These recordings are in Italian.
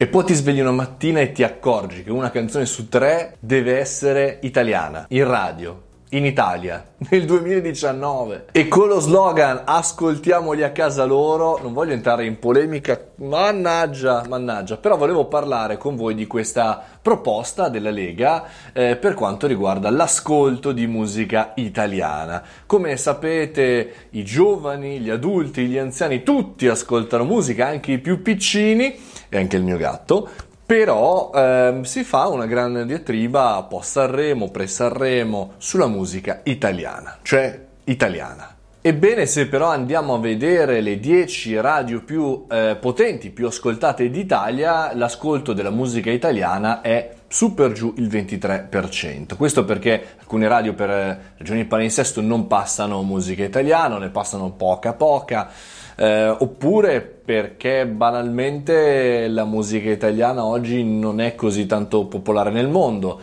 E poi ti svegli una mattina e ti accorgi che una canzone su tre deve essere italiana, in radio, in Italia nel 2019 e con lo slogan ascoltiamoli a casa loro non voglio entrare in polemica mannaggia mannaggia però volevo parlare con voi di questa proposta della Lega eh, per quanto riguarda l'ascolto di musica italiana. Come sapete i giovani gli adulti gli anziani tutti ascoltano musica anche i più piccini e anche il mio gatto però ehm, si fa una grande diatriba post Sanremo, pre Sanremo sulla musica italiana, cioè italiana. Ebbene, se però andiamo a vedere le 10 radio più eh, potenti, più ascoltate d'Italia, l'ascolto della musica italiana è super giù il 23%. Questo perché alcune radio per eh, ragioni di palinsesto non passano musica italiana, ne passano poca poca eh, oppure perché banalmente la musica italiana oggi non è così tanto popolare nel mondo,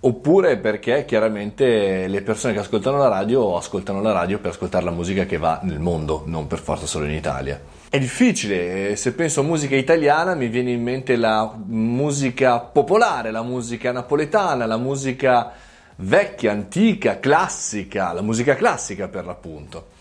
oppure perché chiaramente le persone che ascoltano la radio ascoltano la radio per ascoltare la musica che va nel mondo, non per forza solo in Italia. È difficile, eh, se penso a musica italiana mi viene in mente la musica popolare, la musica napoletana, la musica vecchia, antica, classica, la musica classica per l'appunto.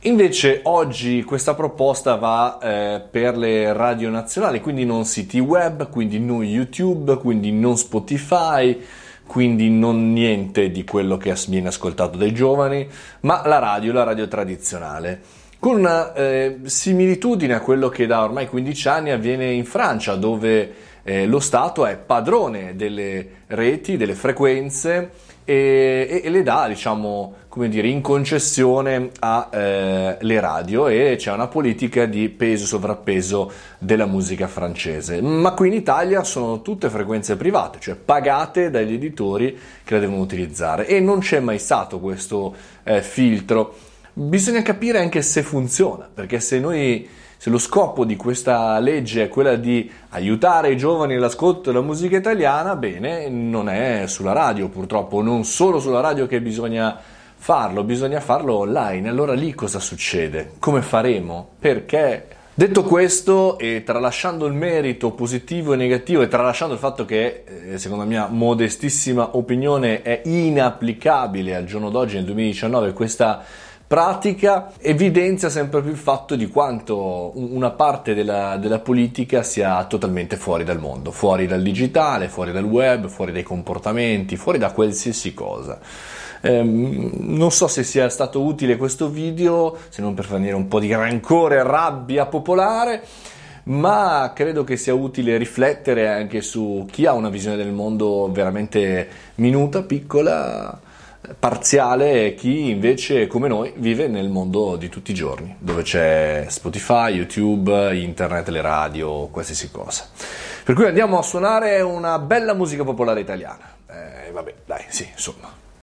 Invece oggi questa proposta va eh, per le radio nazionali, quindi non siti web, quindi non YouTube, quindi non Spotify, quindi non niente di quello che viene ascoltato dai giovani, ma la radio, la radio tradizionale. Con una eh, similitudine a quello che da ormai 15 anni avviene in Francia, dove eh, lo Stato è padrone delle reti, delle frequenze e, e le dà, diciamo, come dire, in concessione alle eh, radio e c'è una politica di peso sovrappeso della musica francese. Ma qui in Italia sono tutte frequenze private, cioè pagate dagli editori che la devono utilizzare e non c'è mai stato questo eh, filtro. Bisogna capire anche se funziona, perché se noi se lo scopo di questa legge è quella di aiutare i giovani all'ascolto della musica italiana, bene, non è sulla radio purtroppo, non solo sulla radio che bisogna farlo, bisogna farlo online. Allora lì cosa succede? Come faremo? Perché? Detto questo, e tralasciando il merito positivo e negativo, e tralasciando il fatto che, eh, secondo la mia modestissima opinione, è inapplicabile al giorno d'oggi, nel 2019, questa pratica evidenzia sempre più il fatto di quanto una parte della, della, politica sia totalmente fuori dal mondo, fuori dal digitale, fuori dal web, fuori dai comportamenti, fuori da qualsiasi cosa. Ehm, non so se sia stato utile questo video, se non per far un po' di rancore e rabbia popolare ma credo che sia utile riflettere anche su chi ha una visione del mondo veramente minuta, piccola, parziale chi invece come noi vive nel mondo di tutti i giorni, dove c'è Spotify, YouTube, internet, le radio, qualsiasi cosa. Per cui andiamo a suonare una bella musica popolare italiana. Eh, vabbè, dai, sì, insomma.